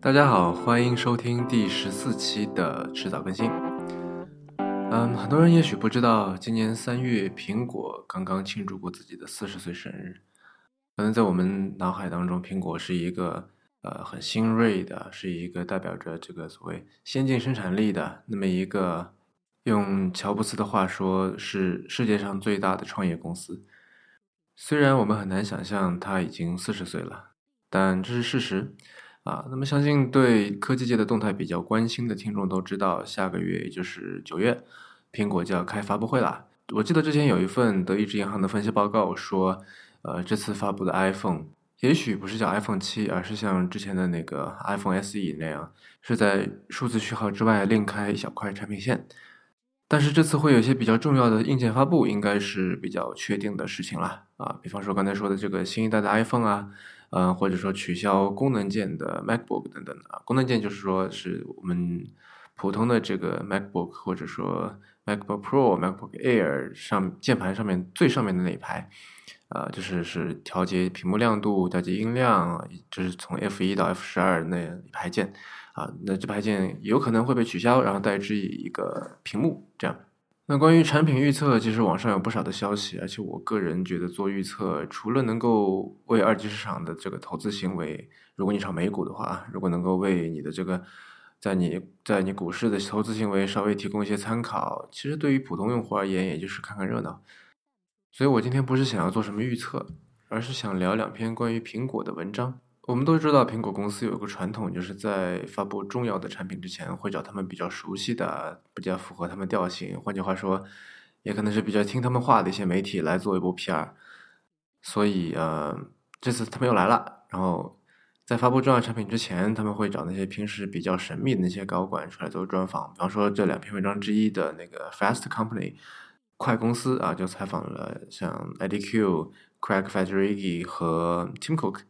大家好，欢迎收听第十四期的迟早更新。嗯，很多人也许不知道，今年三月，苹果刚刚庆祝过自己的四十岁生日。可能在我们脑海当中，苹果是一个呃很新锐的，是一个代表着这个所谓先进生产力的那么一个，用乔布斯的话说，是世界上最大的创业公司。虽然我们很难想象他已经四十岁了，但这是事实。啊，那么相信对科技界的动态比较关心的听众都知道，下个月也就是九月，苹果就要开发布会了。我记得之前有一份德意志银行的分析报告说，呃，这次发布的 iPhone 也许不是叫 iPhone 七，而是像之前的那个 iPhone SE 那样，是在数字序号之外另开一小块产品线。但是这次会有一些比较重要的硬件发布，应该是比较确定的事情了。啊，比方说刚才说的这个新一代的 iPhone 啊。嗯，或者说取消功能键的 MacBook 等等的啊，功能键就是说是我们普通的这个 MacBook 或者说 MacBook Pro、MacBook Air 上键盘上面最上面的那一排，啊，就是是调节屏幕亮度、调节音量，就是从 F 一到 F 十二那一排键，啊，那这排键有可能会被取消，然后代之以一个屏幕这样。那关于产品预测，其实网上有不少的消息，而且我个人觉得做预测，除了能够为二级市场的这个投资行为，如果你炒美股的话，如果能够为你的这个在你在你股市的投资行为稍微提供一些参考，其实对于普通用户而言，也就是看看热闹。所以我今天不是想要做什么预测，而是想聊两篇关于苹果的文章。我们都知道，苹果公司有个传统，就是在发布重要的产品之前，会找他们比较熟悉的、比较符合他们调性，换句话说，也可能是比较听他们话的一些媒体来做一波 PR。所以，呃，这次他们又来了。然后，在发布重要产品之前，他们会找那些平时比较神秘的那些高管出来做专访。比方说，这两篇文章之一的那个 Fast Company 快公司啊，就采访了像 Eddie Q、Craig Federighi 和 Tim Cook。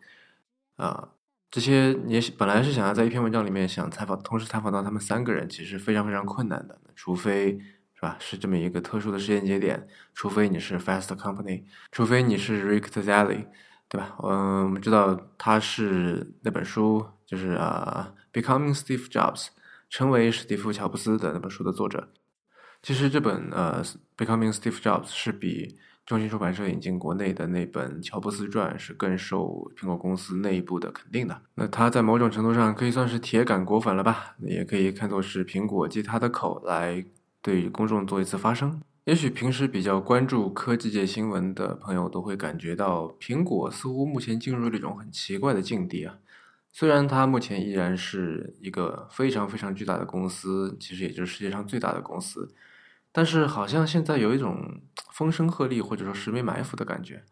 啊，这些也本来是想要在一篇文章里面想采访，同时采访到他们三个人，其实非常非常困难的。除非是吧，是这么一个特殊的时间节点，除非你是 Fast Company，除非你是 Rick t z a l l y 对吧？嗯，我们知道他是那本书，就是啊，Becoming Steve Jobs，成为史蒂夫乔布斯的那本书的作者。其实这本呃，Becoming Steve Jobs 是比。中信出版社引进国内的那本《乔布斯传》是更受苹果公司内部的肯定的。那他在某种程度上可以算是铁杆果粉了吧？也可以看作是苹果借他的口来对公众做一次发声。也许平时比较关注科技界新闻的朋友都会感觉到，苹果似乎目前进入了一种很奇怪的境地啊。虽然它目前依然是一个非常非常巨大的公司，其实也就是世界上最大的公司。但是好像现在有一种风声鹤唳或者说十面埋伏的感觉，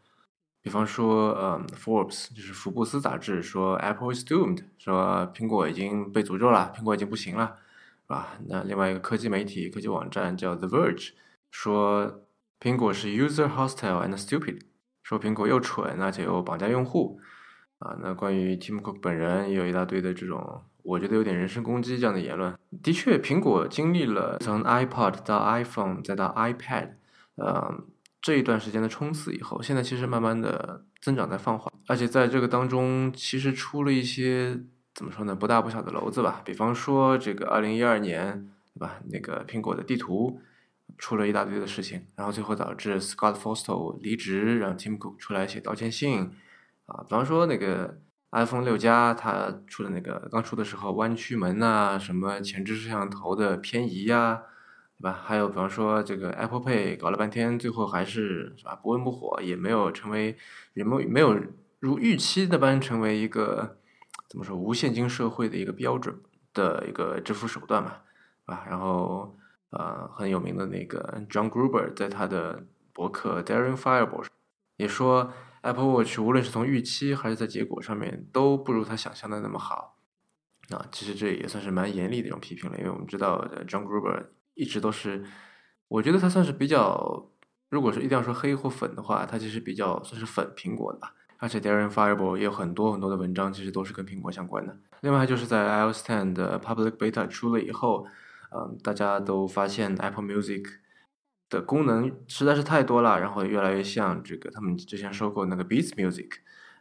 比方说，嗯，Forbes 就是福布斯杂志说 Apple is doomed，说苹果已经被诅咒了，苹果已经不行了，是吧？那另外一个科技媒体、科技网站叫 The Verge 说苹果是 user hostile and stupid，说苹果又蠢而且又绑架用户，啊，那关于 Tim Cook 本人也有一大堆的这种。我觉得有点人身攻击这样的言论。的确，苹果经历了从 iPod 到 iPhone 再到 iPad，呃，这一段时间的冲刺以后，现在其实慢慢的增长在放缓，而且在这个当中，其实出了一些怎么说呢，不大不小的篓子吧。比方说，这个2012年，对吧？那个苹果的地图出了一大堆的事情，然后最后导致 Scott Forstal 离职，让 Tim Cook 出来写道歉信，啊，比方说那个。iPhone 六加它出的那个刚出的时候弯曲门啊，什么前置摄像头的偏移呀，对吧？还有比方说这个 Apple Pay 搞了半天，最后还是是吧不温不火，也没有成为也没没有如预期那般成为一个怎么说无现金社会的一个标准的一个支付手段嘛，啊，然后呃很有名的那个 John Gruber 在他的博客 Daring Fireball 也说。Apple Watch 无论是从预期还是在结果上面都不如他想象的那么好，啊，其实这也算是蛮严厉的一种批评了，因为我们知道 John Gruber 一直都是，我觉得他算是比较，如果是一定要说黑或粉的话，他其实比较算是粉苹果的吧，而且 Darren Fireball 也有很多很多的文章，其实都是跟苹果相关的。另外就是在 iOS 10的 Public Beta 出了以后，嗯，大家都发现 Apple Music。的功能实在是太多了，然后越来越像这个他们之前收购那个 Beats Music，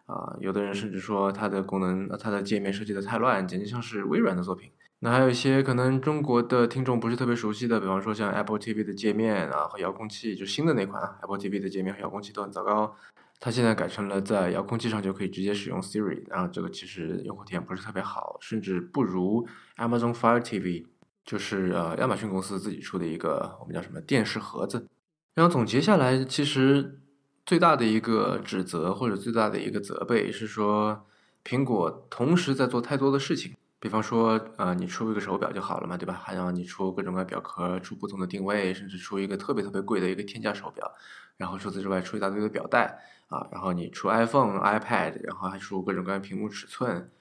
啊，有的人甚至说它的功能、它的界面设计的太乱，简直像是微软的作品。那还有一些可能中国的听众不是特别熟悉的，比方说像 Apple TV 的界面啊和遥控器，就新的那款 Apple TV 的界面和遥控器都很糟糕。它现在改成了在遥控器上就可以直接使用 Siri，然后这个其实用户体验不是特别好，甚至不如 Amazon Fire TV，就是呃亚马逊公司自己出的一个我们叫什么电视盒子。然后总结下来，其实最大的一个指责或者最大的一个责备是说，苹果同时在做太多的事情。比方说，呃，你出一个手表就好了嘛，对吧？还要你出各种各样表壳，出不同的定位，甚至出一个特别特别贵的一个天价手表。然后除此之外，出一大堆的表带啊，然后你出 iPhone、iPad，然后还出各种各样屏幕尺寸，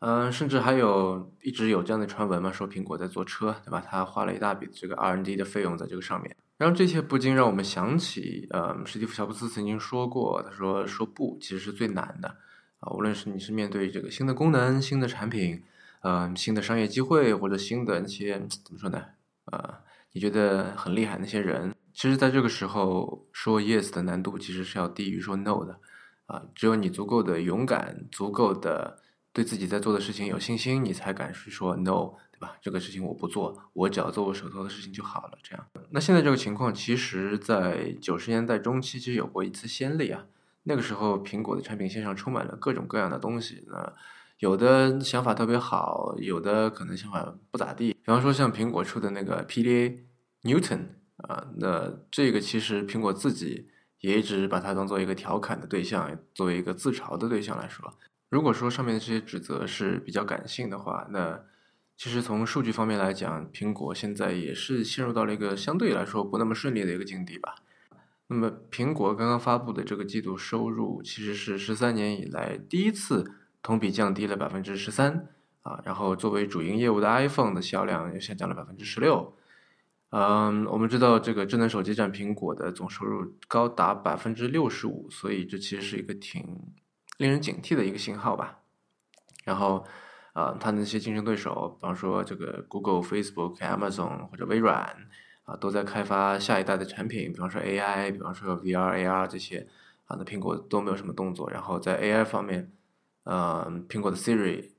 嗯，甚至还有一直有这样的传闻嘛，说苹果在做车，对吧？他花了一大笔这个 R&D 的费用在这个上面。然后这些不禁让我们想起，呃，史蒂夫·乔布斯曾经说过，他说说不其实是最难的啊，无论是你是面对这个新的功能、新的产品。呃，新的商业机会或者新的那些怎么说呢？呃，你觉得很厉害那些人，其实在这个时候说 yes 的难度其实是要低于说 no 的。啊，只有你足够的勇敢，足够的对自己在做的事情有信心，你才敢去说 no，对吧？这个事情我不做，我只要做我手头的事情就好了。这样，那现在这个情况，其实在九十年代中期其实有过一次先例啊。那个时候，苹果的产品线上充满了各种各样的东西，那。有的想法特别好，有的可能想法不咋地。比方说像苹果出的那个 PDA Newton 啊，那这个其实苹果自己也一直把它当做一个调侃的对象，作为一个自嘲的对象来说。如果说上面的这些指责是比较感性的话，那其实从数据方面来讲，苹果现在也是陷入到了一个相对来说不那么顺利的一个境地吧。那么苹果刚刚发布的这个季度收入，其实是十三年以来第一次。同比降低了百分之十三啊，然后作为主营业务的 iPhone 的销量又下降了百分之十六。嗯，我们知道这个智能手机占苹果的总收入高达百分之六十五，所以这其实是一个挺令人警惕的一个信号吧。然后啊，它那些竞争对手，比方说这个 Google、Facebook、Amazon 或者微软啊，都在开发下一代的产品，比方说 AI，比方说 VR、AR 这些啊，那苹果都没有什么动作。然后在 AI 方面。呃，苹果的 Siri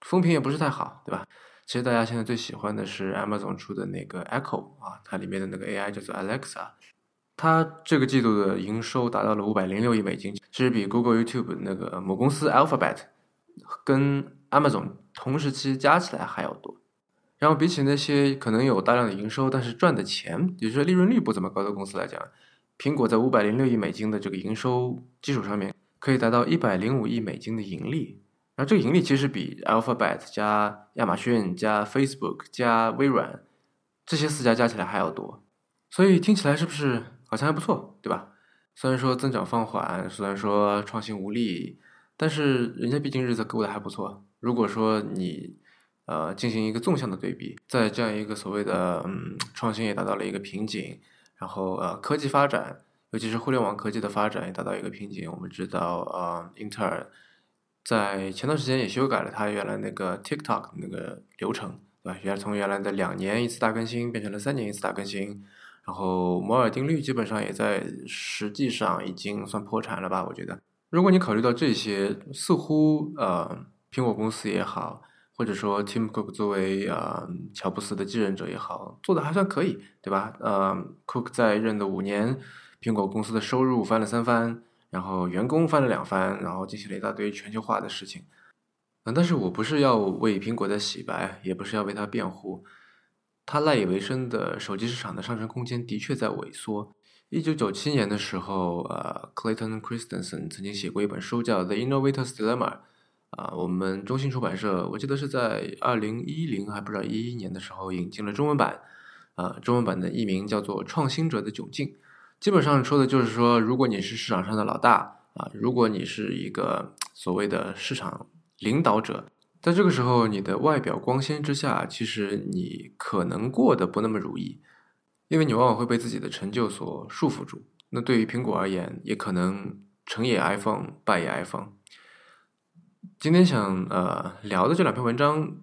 风评也不是太好，对吧？其实大家现在最喜欢的是 Amazon 出的那个 Echo 啊，它里面的那个 AI 叫做 Alexa，它这个季度的营收达到了五百零六亿美金，其实比 Google、YouTube 那个母公司 Alphabet 跟 Amazon 同时期加起来还要多。然后比起那些可能有大量的营收，但是赚的钱，也就是利润率不怎么高的公司来讲，苹果在五百零六亿美金的这个营收基础上面。可以达到一百零五亿美金的盈利，然后这个盈利其实比 Alphabet 加亚马逊加 Facebook 加微软这些四家加起来还要多，所以听起来是不是好像还不错，对吧？虽然说增长放缓，虽然说创新无力，但是人家毕竟日子过得还不错。如果说你呃进行一个纵向的对比，在这样一个所谓的嗯创新也达到了一个瓶颈，然后呃科技发展。尤其是互联网科技的发展也达到一个瓶颈。我们知道，呃，英特尔在前段时间也修改了它原来那个 TikTok 那个流程，对吧？原来从原来的两年一次大更新变成了三年一次大更新。然后摩尔定律基本上也在实际上已经算破产了吧？我觉得，如果你考虑到这些，似乎呃，苹果公司也好，或者说 Tim Cook 作为呃乔布斯的继任者也好，做的还算可以，对吧？呃，Cook 在任的五年。苹果公司的收入翻了三番，然后员工翻了两番，然后进行了一大堆全球化的事情。嗯，但是我不是要为苹果在洗白，也不是要为它辩护。它赖以为生的手机市场的上升空间的确在萎缩。一九九七年的时候，呃，Clayton Christensen 曾经写过一本书叫《The Innovator's Dilemma》。啊，我们中信出版社，我记得是在二零一零还不知道一一年的时候引进了中文版。啊，中文版的译名叫做《创新者的窘境》。基本上说的就是说，如果你是市场上的老大啊，如果你是一个所谓的市场领导者，在这个时候，你的外表光鲜之下，其实你可能过得不那么如意，因为你往往会被自己的成就所束缚住。那对于苹果而言，也可能成也 iPhone，败也 iPhone。今天想呃聊的这两篇文章，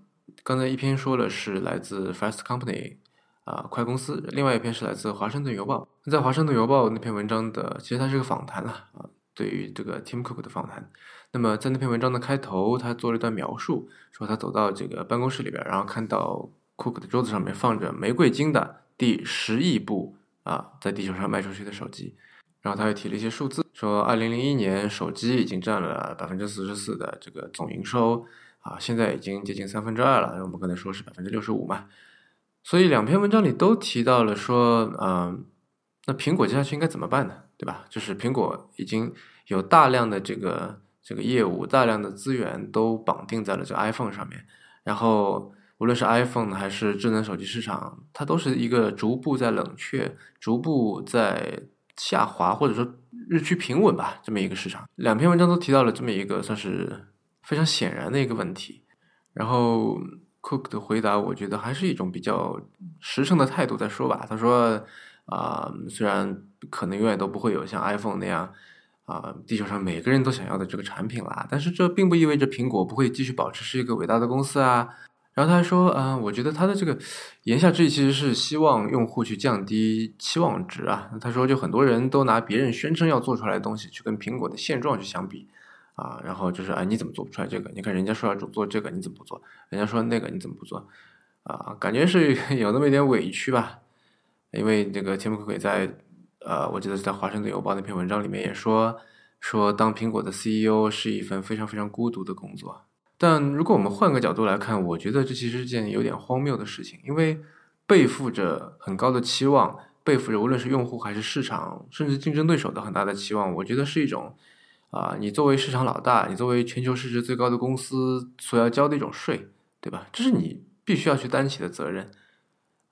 刚才一篇说了是来自 Fast Company。啊，快公司！另外一篇是来自《华盛顿邮报》。在《华盛顿邮报》那篇文章的，其实它是个访谈了啊，对于这个 Tim Cook 的访谈。那么在那篇文章的开头，他做了一段描述，说他走到这个办公室里边，然后看到 Cook 的桌子上面放着玫瑰金的第十亿部啊，在地球上卖出去的手机。然后他又提了一些数字，说二零零一年手机已经占了百分之四十四的这个总营收啊，现在已经接近三分之二了。我们刚才说是百分之六十五嘛，所以两篇文章里都提到了说，嗯，那苹果接下去应该怎么办呢？对吧？就是苹果已经有大量的这个这个业务，大量的资源都绑定在了这 iPhone 上面，然后无论是 iPhone 还是智能手机市场，它都是一个逐步在冷却，逐步在。下滑或者说日趋平稳吧，这么一个市场，两篇文章都提到了这么一个算是非常显然的一个问题。然后 Cook 的回答，我觉得还是一种比较实诚的态度在说吧。他说：“啊，虽然可能永远都不会有像 iPhone 那样啊，地球上每个人都想要的这个产品啦，但是这并不意味着苹果不会继续保持是一个伟大的公司啊。”然后他还说，嗯，我觉得他的这个言下之意其实是希望用户去降低期望值啊。他说，就很多人都拿别人宣称要做出来的东西去跟苹果的现状去相比啊，然后就是，哎，你怎么做不出来这个？你看人家说要做这个，你怎么不做？人家说那个你怎么不做？啊，感觉是 有那么一点委屈吧。因为这个田姆克在，呃，我记得是在《华盛顿邮报》那篇文章里面也说，说当苹果的 CEO 是一份非常非常孤独的工作。但如果我们换个角度来看，我觉得这其实是件有点荒谬的事情，因为背负着很高的期望，背负着无论是用户还是市场，甚至竞争对手的很大的期望，我觉得是一种啊，你作为市场老大，你作为全球市值最高的公司所要交的一种税，对吧？这是你必须要去担起的责任。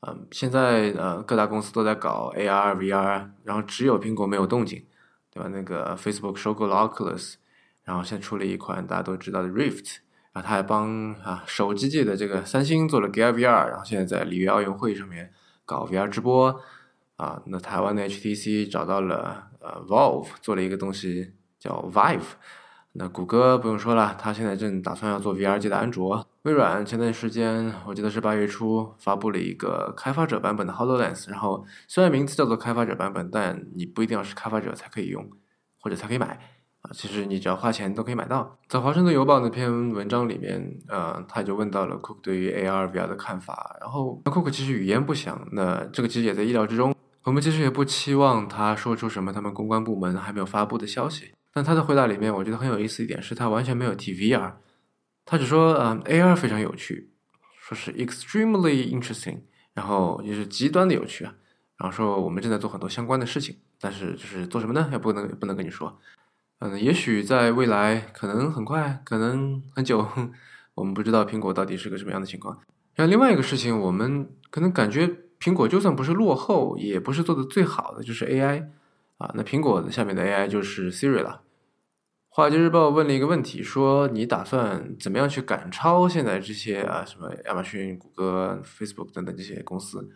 嗯，现在呃各大公司都在搞 AR、VR，然后只有苹果没有动静，对吧？那个 Facebook 收购了 Oculus，然后现在出了一款大家都知道的 Rift 然后。他还帮啊手机界的这个三星做了 Gear VR，然后现在在里约奥运会上面搞 VR 直播啊。那台湾的 HTC 找到了呃 Valve 做了一个东西叫 Vive。那谷歌不用说了，他现在正打算要做 VR 界的安卓。微软前段时间我记得是八月初发布了一个开发者版本的 Hololens，然后虽然名字叫做开发者版本，但你不一定要是开发者才可以用或者才可以买啊。其实你只要花钱都可以买到。在《华盛顿邮报》那篇文章里面，呃，他就问到了 Cook 对于 AR VR 的看法。然后 Cook 其实语焉不详，那这个其实也在意料之中。我们其实也不期望他说出什么他们公关部门还没有发布的消息。但他的回答里面，我觉得很有意思一点是他完全没有提 VR，他只说，嗯，AR 非常有趣，说是 extremely interesting，然后也是极端的有趣啊。然后说我们正在做很多相关的事情，但是就是做什么呢？也不能不能跟你说。嗯，也许在未来，可能很快，可能很久，我们不知道苹果到底是个什么样的情况。然后另外一个事情，我们可能感觉苹果就算不是落后，也不是做的最好的，就是 AI 啊。那苹果的下面的 AI 就是 Siri 了。华尔街日报问了一个问题，说你打算怎么样去赶超现在这些啊什么亚马逊、谷歌、Facebook 等等这些公司？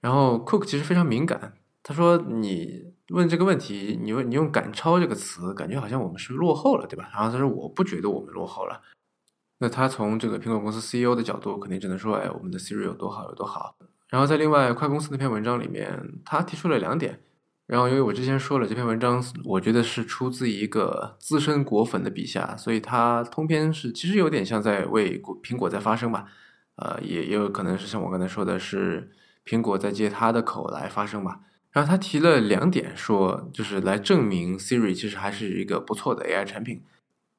然后 Cook 其实非常敏感，他说你。问这个问题，你问你用“赶超”这个词，感觉好像我们是落后了，对吧？然后他说：“我不觉得我们落后了。”那他从这个苹果公司 CEO 的角度，肯定只能说：“哎，我们的 Siri 有多好，有多好。”然后在另外快公司那篇文章里面，他提出了两点。然后因为我之前说了，这篇文章我觉得是出自一个资深果粉的笔下，所以他通篇是其实有点像在为果苹果在发声吧。呃，也也有可能是像我刚才说的是苹果在借他的口来发声吧。然后他提了两点，说就是来证明 Siri 其实还是一个不错的 AI 产品。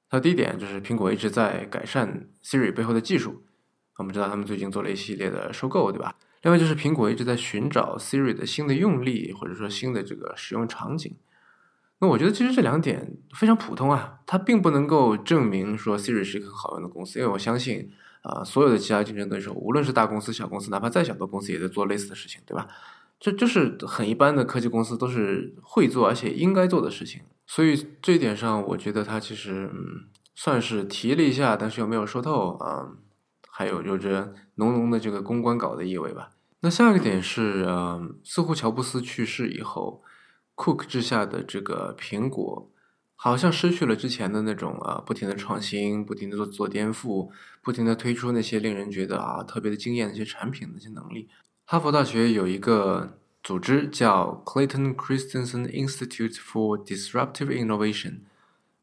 他第一点就是苹果一直在改善 Siri 背后的技术，我们知道他们最近做了一系列的收购，对吧？另外就是苹果一直在寻找 Siri 的新的用例，或者说新的这个使用场景。那我觉得其实这两点非常普通啊，它并不能够证明说 Siri 是一个很好用的公司，因为我相信啊，所有的其他竞争对手，无论是大公司、小公司，哪怕再小的公司，也在做类似的事情，对吧？这就是很一般的科技公司都是会做而且应该做的事情，所以这一点上，我觉得他其实嗯算是提了一下，但是又没有说透啊，还有有着浓浓的这个公关稿的意味吧。那下一个点是，嗯，似乎乔布斯去世以后，Cook 之下的这个苹果好像失去了之前的那种呃，不停的创新，不停的做做颠覆，不停的推出那些令人觉得啊特别的惊艳的一些产品那些能力。哈佛大学有一个组织叫 Clayton Christensen Institute for Disruptive Innovation，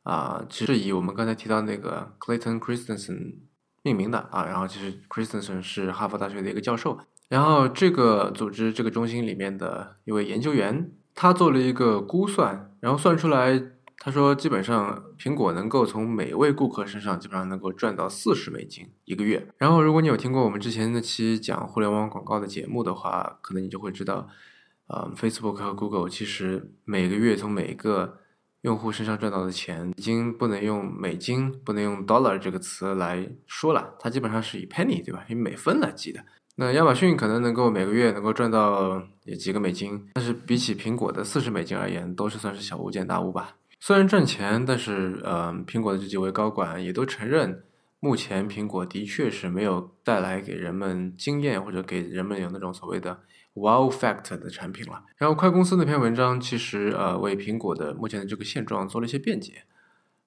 啊，其实以我们刚才提到那个 Clayton Christensen 命名的啊，然后其实 Christensen 是哈佛大学的一个教授，然后这个组织这个中心里面的一位研究员，他做了一个估算，然后算出来。他说，基本上苹果能够从每位顾客身上基本上能够赚到四十美金一个月。然后，如果你有听过我们之前那期讲互联网广告的节目的话，可能你就会知道，呃，Facebook 和 Google 其实每个月从每个用户身上赚到的钱，已经不能用美金、不能用 dollar 这个词来说了，它基本上是以 penny 对吧？以美分来计的。那亚马逊可能能够每个月能够赚到也几个美金，但是比起苹果的四十美金而言，都是算是小巫见大巫吧。虽然赚钱，但是，呃，苹果的这几位高管也都承认，目前苹果的确是没有带来给人们经验或者给人们有那种所谓的 wow fact 的产品了。然后，快公司那篇文章其实，呃，为苹果的目前的这个现状做了一些辩解。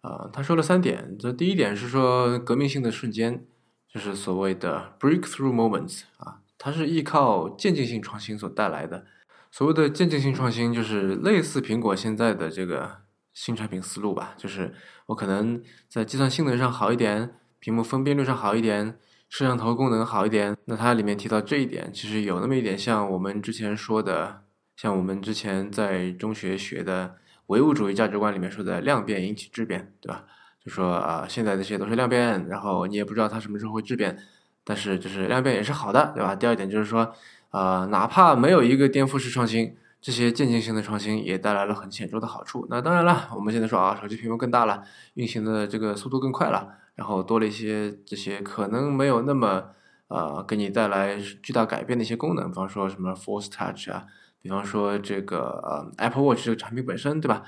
啊，他说了三点，这第一点是说革命性的瞬间，就是所谓的 breakthrough moments 啊，它是依靠渐进性创新所带来的。所谓的渐进性创新，就是类似苹果现在的这个。新产品思路吧，就是我可能在计算性能上好一点，屏幕分辨率上好一点，摄像头功能好一点。那它里面提到这一点，其实有那么一点像我们之前说的，像我们之前在中学学的唯物主义价值观里面说的量变引起质变，对吧？就说啊，现在这些都是量变，然后你也不知道它什么时候会质变，但是就是量变也是好的，对吧？第二点就是说，呃，哪怕没有一个颠覆式创新。这些渐进性的创新也带来了很显著的好处。那当然了，我们现在说啊，手机屏幕更大了，运行的这个速度更快了，然后多了一些这些可能没有那么呃给你带来巨大改变的一些功能，比方说什么 Force Touch 啊，比方说这个呃 Apple Watch 这个产品本身，对吧？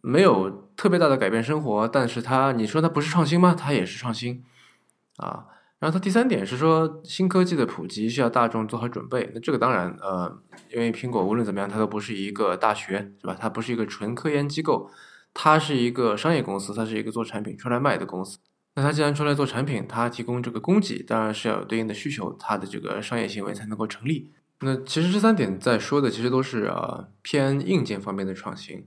没有特别大的改变生活，但是它你说它不是创新吗？它也是创新啊。然后它第三点是说，新科技的普及需要大众做好准备。那这个当然，呃，因为苹果无论怎么样，它都不是一个大学，是吧？它不是一个纯科研机构，它是一个商业公司，它是一个做产品出来卖的公司。那它既然出来做产品，它提供这个供给，当然是要有对应的需求，它的这个商业行为才能够成立。那其实这三点在说的，其实都是呃偏硬件方面的创新。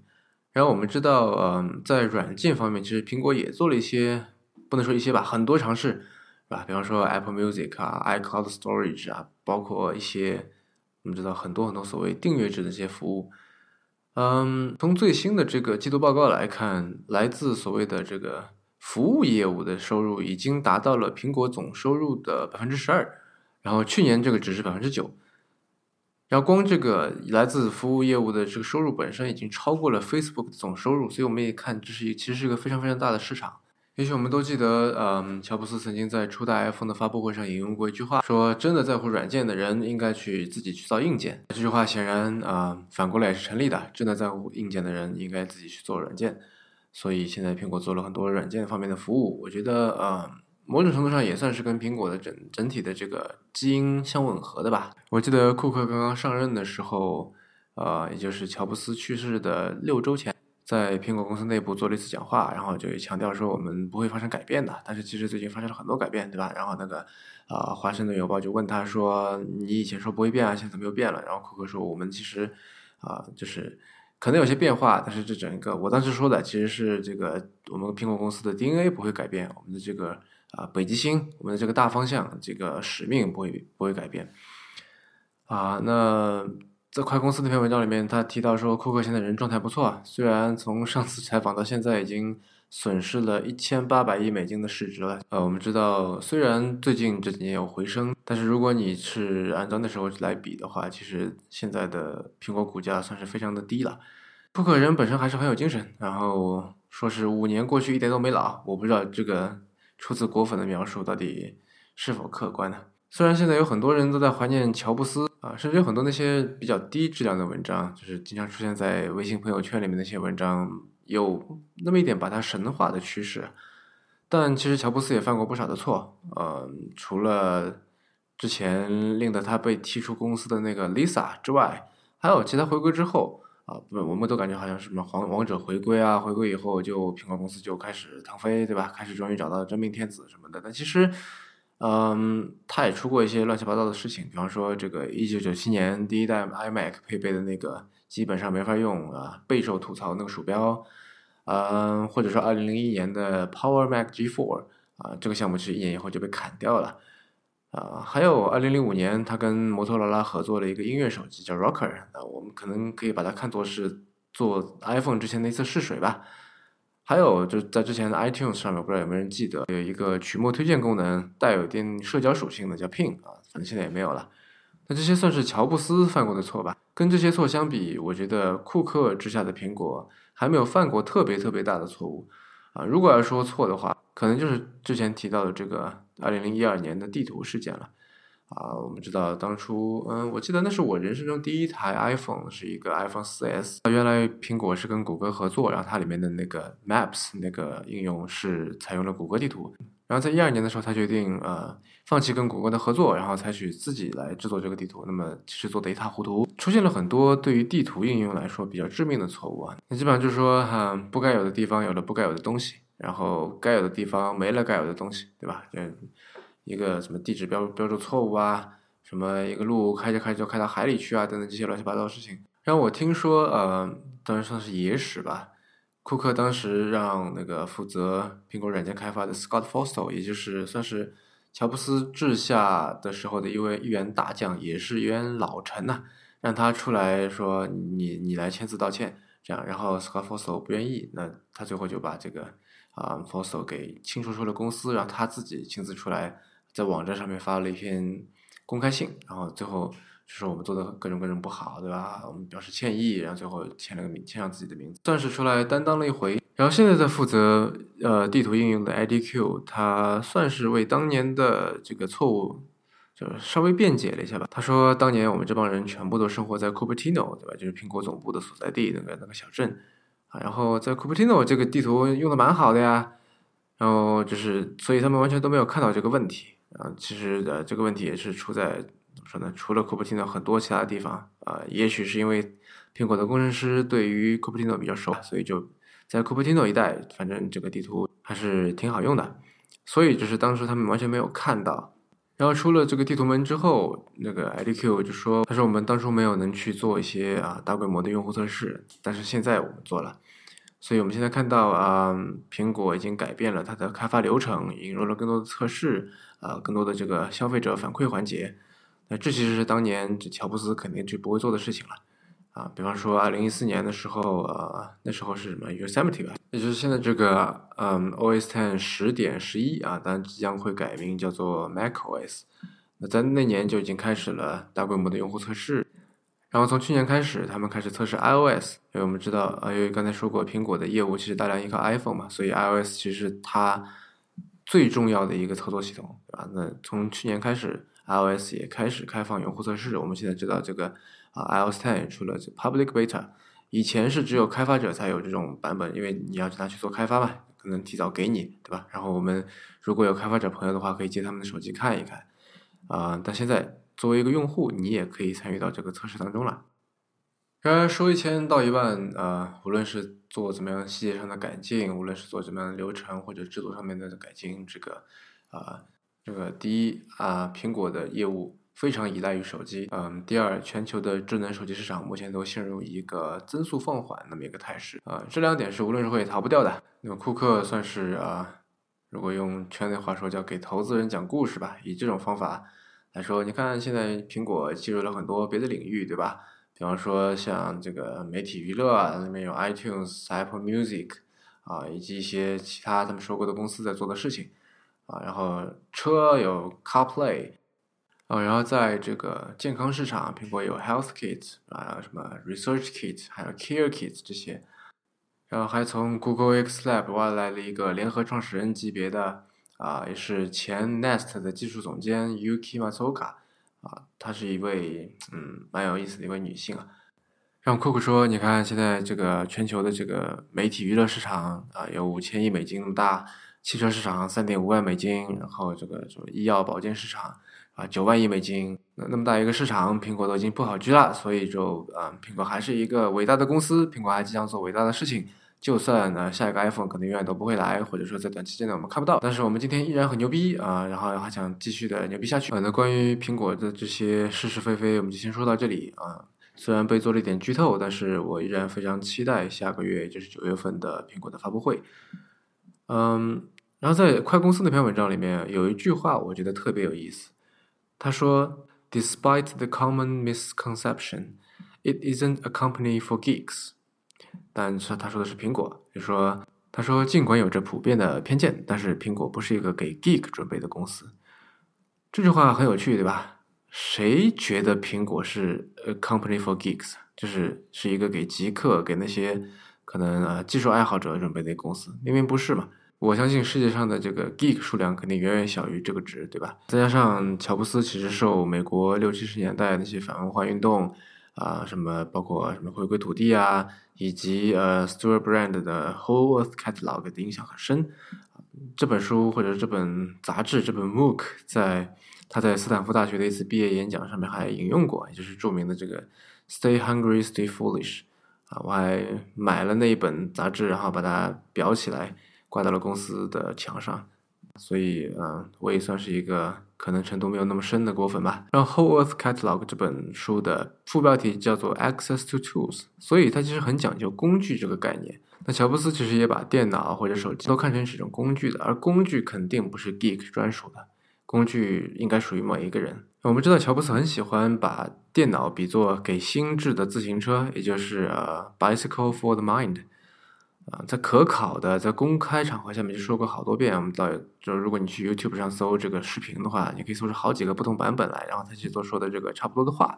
然后我们知道，嗯，在软件方面，其实苹果也做了一些，不能说一些吧，很多尝试。是吧，比方说 Apple Music 啊，iCloud Storage 啊，包括一些我们知道很多很多所谓订阅制的一些服务。嗯，从最新的这个季度报告来看，来自所谓的这个服务业务的收入已经达到了苹果总收入的百分之十二，然后去年这个只是百分之九。然后光这个来自服务业务的这个收入本身已经超过了 Facebook 的总收入，所以我们也看这是一其实是一个非常非常大的市场。也许我们都记得，嗯，乔布斯曾经在初代 iPhone 的发布会上引用过一句话，说：“真的在乎软件的人应该去自己去造硬件。”这句话显然啊，反过来也是成立的。真的在乎硬件的人应该自己去做软件。所以现在苹果做了很多软件方面的服务，我觉得嗯，某种程度上也算是跟苹果的整整体的这个基因相吻合的吧。我记得库克刚刚上任的时候，呃，也就是乔布斯去世的六周前。在苹果公司内部做了一次讲话，然后就强调说我们不会发生改变的。但是其实最近发生了很多改变，对吧？然后那个啊，华盛顿邮报就问他说：“你以前说不会变啊，现在怎么又变了？”然后库克说：“我们其实啊，就是可能有些变化，但是这整个我当时说的其实是这个我们苹果公司的 DNA 不会改变，我们的这个啊北极星，我们的这个大方向，这个使命不会不会改变啊。”那。在快公司那篇文章里面，他提到说，库克现在人状态不错，虽然从上次采访到现在已经损失了一千八百亿美金的市值了。呃，我们知道，虽然最近这几年有回升，但是如果你是按照那时候来比的话，其实现在的苹果股价算是非常的低了。库克人本身还是很有精神，然后说是五年过去一点都没老，我不知道这个出自果粉的描述到底是否客观呢？虽然现在有很多人都在怀念乔布斯啊，甚至有很多那些比较低质量的文章，就是经常出现在微信朋友圈里面那些文章，有那么一点把他神化的趋势。但其实乔布斯也犯过不少的错，呃，除了之前令得他被踢出公司的那个 Lisa 之外，还有其他回归之后啊，不我们都感觉好像什么皇王者回归啊，回归以后就苹果公司就开始腾飞，对吧？开始终于找到真命天子什么的，但其实。嗯，他也出过一些乱七八糟的事情，比方说这个一九九七年第一代 iMac 配备的那个基本上没法用啊，备受吐槽那个鼠标，嗯，或者说二零零一年的 Power Mac G4 啊，这个项目其实一年以后就被砍掉了。啊，还有二零零五年，他跟摩托罗拉合作了一个音乐手机，叫 Rocker。啊，我们可能可以把它看作是做 iPhone 之前的一次试水吧。还有就是在之前的 iTunes 上面，不知道有没有人记得有一个曲目推荐功能，带有一定社交属性的，叫 Pin 啊，反正现在也没有了。那这些算是乔布斯犯过的错吧？跟这些错相比，我觉得库克之下的苹果还没有犯过特别特别大的错误啊。如果要说错的话，可能就是之前提到的这个。二零零一二年的地图事件了，啊，我们知道当初，嗯，我记得那是我人生中第一台 iPhone，是一个 iPhone 四 S。原来苹果是跟谷歌合作，然后它里面的那个 Maps 那个应用是采用了谷歌地图。然后在一二年的时候，他决定呃放弃跟谷歌的合作，然后采取自己来制作这个地图。那么其实做的一塌糊涂，出现了很多对于地图应用来说比较致命的错误啊。那基本上就是说，哈，不该有的地方有了不该有的东西。然后该有的地方没了该有的东西，对吧？嗯一个什么地址标标注错误啊，什么一个路开着开着就开到海里去啊，等等这些乱七八糟的事情。然后我听说，呃，当然算是野史吧。库克当时让那个负责苹果软件开发的 Scott Forstall，也就是算是乔布斯治下的时候的一位一员大将，也是一员老臣呐，让他出来说你你来签字道歉，这样。然后 Scott Forstall 不愿意，那他最后就把这个。啊 f o s t o 给清除出了公司，然后他自己亲自出来，在网站上面发了一篇公开信，然后最后就是我们做的各种各种不好，对吧？我们表示歉意，然后最后签了个名，签上自己的名字，算是出来担当了一回。然后现在在负责呃地图应用的 IDQ，他算是为当年的这个错误就是稍微辩解了一下吧。他说当年我们这帮人全部都生活在 Cupertino，对吧？就是苹果总部的所在地那个那个小镇。然后在 Cupertino 这个地图用的蛮好的呀，然后就是所以他们完全都没有看到这个问题啊。其实呃这个问题也是出在怎么说呢？除了 Cupertino 很多其他地方啊，也许是因为苹果的工程师对于 Cupertino 比较熟，所以就在 Cupertino 一带，反正这个地图还是挺好用的。所以就是当时他们完全没有看到。然后出了这个地图门之后，那个 IDQ 就说，他说我们当初没有能去做一些啊大规模的用户测试，但是现在我们做了。所以我们现在看到啊，苹果已经改变了它的开发流程，引入了更多的测试，啊，更多的这个消费者反馈环节。那这其实是当年这乔布斯肯定就不会做的事情了，啊，比方说二零一四年的时候，呃，那时候是什么 Yosemite 吧，也就是现在这个嗯 OS Ten 十点十一啊，当然即将会改名叫做 macOS。那在那年就已经开始了大规模的用户测试。然后从去年开始，他们开始测试 iOS，因为我们知道，呃，因为刚才说过，苹果的业务其实大量依靠 iPhone 嘛，所以 iOS 其实它最重要的一个操作系统，对吧？那从去年开始，iOS 也开始开放用户测试。我们现在知道这个啊，iOS 10出了 public beta，以前是只有开发者才有这种版本，因为你要拿去做开发嘛，可能提早给你，对吧？然后我们如果有开发者朋友的话，可以借他们的手机看一看，啊，但现在。作为一个用户，你也可以参与到这个测试当中了。然而说一千道一万，呃，无论是做怎么样细节上的改进，无论是做怎么样的流程或者制度上面的改进，这个，啊，这个第一啊，苹果的业务非常依赖于手机，嗯，第二，全球的智能手机市场目前都陷入一个增速放缓那么一个态势，啊，这两点是无论如何也逃不掉的。那么库克算是啊，如果用圈内话说叫给投资人讲故事吧，以这种方法。来说，你看现在苹果进入了很多别的领域，对吧？比方说像这个媒体娱乐啊，里面有 iTunes、Apple Music 啊，以及一些其他他们收购的公司在做的事情啊。然后车有 CarPlay 啊，然后在这个健康市场，苹果有 Health Kit 啊，什么 Research Kit，还有 Care Kit 这些。然后还从 Google X Lab 挖来了一个联合创始人级别的。啊，也是前 Nest 的技术总监 Yuki Masoka 啊，她是一位嗯蛮有意思的一位女性啊。让库克说，你看现在这个全球的这个媒体娱乐市场啊，有五千亿美金那么大，汽车市场三点五万美金，然后这个什么医药保健市场啊九万亿美金，那那么大一个市场，苹果都已经不好居了，所以就啊，苹果还是一个伟大的公司，苹果还即将做伟大的事情。就算呢下一个 iPhone 可能永远都不会来，或者说在短期间内我们看不到，但是我们今天依然很牛逼啊，然后还想继续的牛逼下去。那关于苹果的这些是是非非，我们就先说到这里啊。虽然被做了一点剧透，但是我依然非常期待下个月，就是九月份的苹果的发布会。嗯，然后在快公司那篇文章里面有一句话，我觉得特别有意思。他说：“Despite the common misconception, it isn't a company for geeks。”但是他说的是苹果，就说他说尽管有着普遍的偏见，但是苹果不是一个给 geek 准备的公司。这句话很有趣，对吧？谁觉得苹果是 a company for geeks？就是是一个给极客、给那些可能呃技术爱好者准备的公司？明明不是嘛！我相信世界上的这个 geek 数量肯定远远小于这个值，对吧？再加上乔布斯其实受美国六七十年代那些反文化运动。啊，什么包括什么回归土地啊，以及呃，Stuart Brand 的 Whole Earth Catalog 的影响很深。这本书或者这本杂志，这本 MOOC，在他在斯坦福大学的一次毕业演讲上面还引用过，也就是著名的这个 Stay Hungry, Stay Foolish。啊，我还买了那一本杂志，然后把它裱起来，挂到了公司的墙上。所以，嗯，我也算是一个可能程度没有那么深的果粉吧。然后，《Whole Earth Catalog》这本书的副标题叫做 “Access to Tools”，所以它其实很讲究工具这个概念。那乔布斯其实也把电脑或者手机都看成是一种工具的，而工具肯定不是 geek 专属的，工具应该属于某一个人。我们知道，乔布斯很喜欢把电脑比作给心智的自行车，也就是呃，“bicycle for the mind”。啊，在可考的，在公开场合下面就说过好多遍。我们到就是如果你去 YouTube 上搜这个视频的话，你可以搜出好几个不同版本来，然后他去做说的这个差不多的话。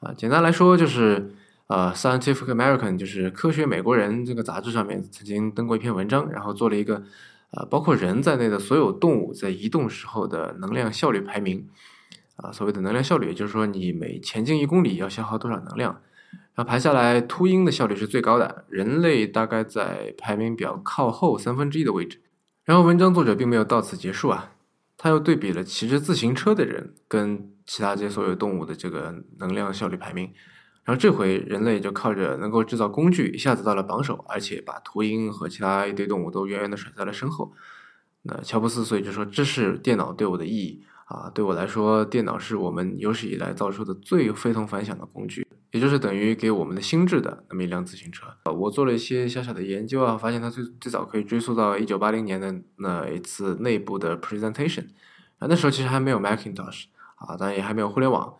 啊，简单来说就是，呃，《Scientific American》就是《科学美国人》这个杂志上面曾经登过一篇文章，然后做了一个，呃，包括人在内的所有动物在移动时候的能量效率排名。啊，所谓的能量效率，也就是说你每前进一公里要消耗多少能量。然后排下来，秃鹰的效率是最高的，人类大概在排名表靠后三分之一的位置。然后文章作者并没有到此结束啊，他又对比了骑着自行车的人跟其他这些所有动物的这个能量效率排名。然后这回人类就靠着能够制造工具，一下子到了榜首，而且把秃鹰和其他一堆动物都远远的甩在了身后。那乔布斯所以就说，这是电脑对我的意义啊，对我来说，电脑是我们有史以来造出的最非同凡响的工具。也就是等于给我们的心智的那么一辆自行车。呃，我做了一些小小的研究啊，发现它最最早可以追溯到一九八零年的那一次内部的 presentation，啊，那时候其实还没有 Macintosh 啊，当然也还没有互联网。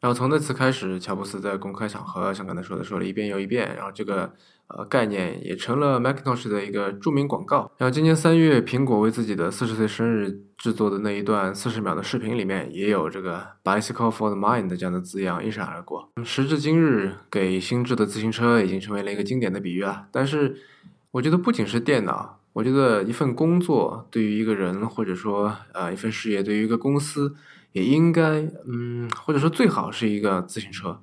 然后从那次开始，乔布斯在公开场合像刚才说的说了一遍又一遍，然后这个呃概念也成了 Macintosh 的一个著名广告。然后今年三月，苹果为自己的四十岁生日制作的那一段四十秒的视频里面，也有这个 “bicycle for the mind” 这样的字样一闪而过。时至今日，给心智的自行车已经成为了一个经典的比喻了。但是，我觉得不仅是电脑，我觉得一份工作对于一个人，或者说呃一份事业对于一个公司。也应该，嗯，或者说最好是一个自行车。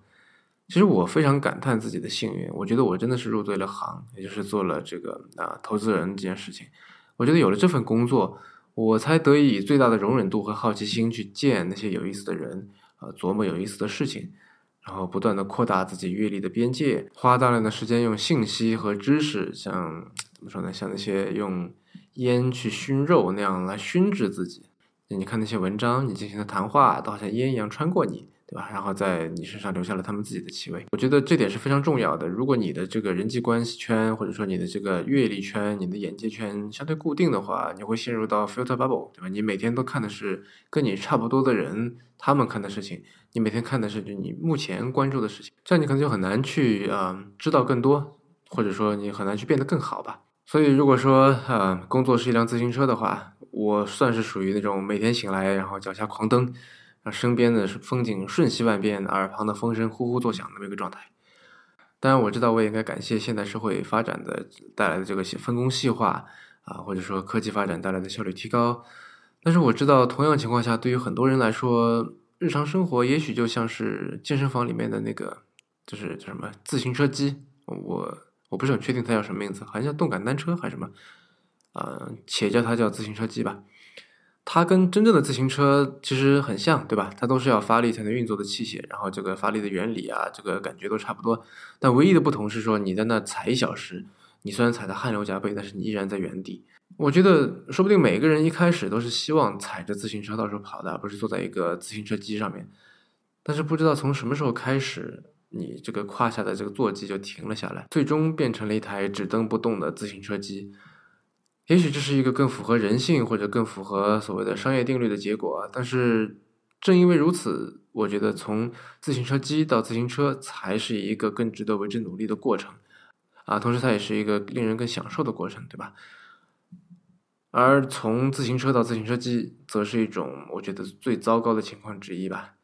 其实我非常感叹自己的幸运，我觉得我真的是入对了行，也就是做了这个啊投资人这件事情。我觉得有了这份工作，我才得以以最大的容忍度和好奇心去见那些有意思的人，呃，琢磨有意思的事情，然后不断的扩大自己阅历的边界，花大量的时间用信息和知识，像怎么说呢，像那些用烟去熏肉那样来熏制自己。你看那些文章，你进行的谈话都好像烟一样穿过你，对吧？然后在你身上留下了他们自己的气味。我觉得这点是非常重要的。如果你的这个人际关系圈，或者说你的这个阅历圈、你的眼界圈相对固定的话，你会陷入到 filter bubble，对吧？你每天都看的是跟你差不多的人他们看的事情，你每天看的是你目前关注的事情，这样你可能就很难去啊知道更多，或者说你很难去变得更好吧。所以如果说啊工作是一辆自行车的话，我算是属于那种每天醒来，然后脚下狂蹬，让身边的风景瞬息万变，耳旁的风声呼呼作响的那么一个状态。当然，我知道我也应该感谢现代社会发展的带来的这个分工细化啊，或者说科技发展带来的效率提高。但是我知道，同样情况下，对于很多人来说，日常生活也许就像是健身房里面的那个，就是叫什么自行车机。我我不是很确定它叫什么名字，好像叫动感单车还是什么。呃，且叫它叫自行车机吧，它跟真正的自行车其实很像，对吧？它都是要发力才能运作的器械，然后这个发力的原理啊，这个感觉都差不多。但唯一的不同是说，你在那踩一小时，你虽然踩得汗流浃背，但是你依然在原地。我觉得，说不定每个人一开始都是希望踩着自行车到处跑的，而不是坐在一个自行车机上面。但是不知道从什么时候开始，你这个胯下的这个坐骑就停了下来，最终变成了一台只蹬不动的自行车机。也许这是一个更符合人性或者更符合所谓的商业定律的结果。但是正因为如此，我觉得从自行车机到自行车才是一个更值得为之努力的过程啊！同时，它也是一个令人更享受的过程，对吧？而从自行车到自行车机，则是一种我觉得最糟糕的情况之一吧。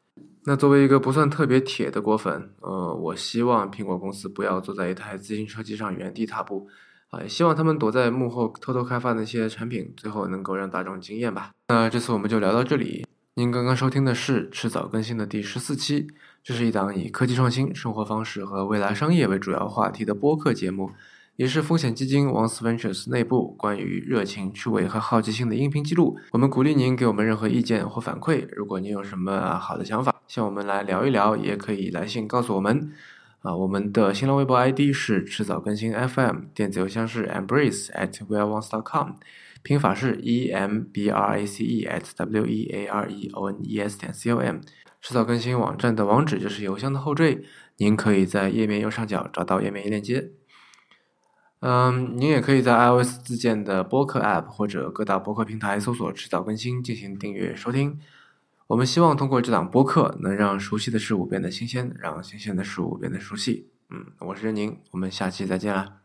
那作为一个不算特别铁的果粉，呃，我希望苹果公司不要坐在一台自行车机上原地踏步，啊，也希望他们躲在幕后偷偷开发那些产品，最后能够让大众惊艳吧。那这次我们就聊到这里。您刚刚收听的是迟早更新的第十四期，这是一档以科技创新、生活方式和未来商业为主要话题的播客节目。也是风险基金王思 Ventures 内部关于热情、趣味和好奇心的音频记录。我们鼓励您给我们任何意见或反馈。如果您有什么好的想法，向我们来聊一聊，也可以来信告诉我们。啊，我们的新浪微博 ID 是迟早更新 FM，电子邮箱是 embrace at weareones.com，拼法是 e m b r a c e at w e a r e o n e s 点 c o m。迟早更新网站的网址就是邮箱的后缀，您可以在页面右上角找到页面链接。嗯，您也可以在 iOS 自建的播客 App 或者各大播客平台搜索“迟早更新”进行订阅收听。我们希望通过这档播客，能让熟悉的事物变得新鲜，让新鲜的事物变得熟悉。嗯，我是任宁，我们下期再见啦。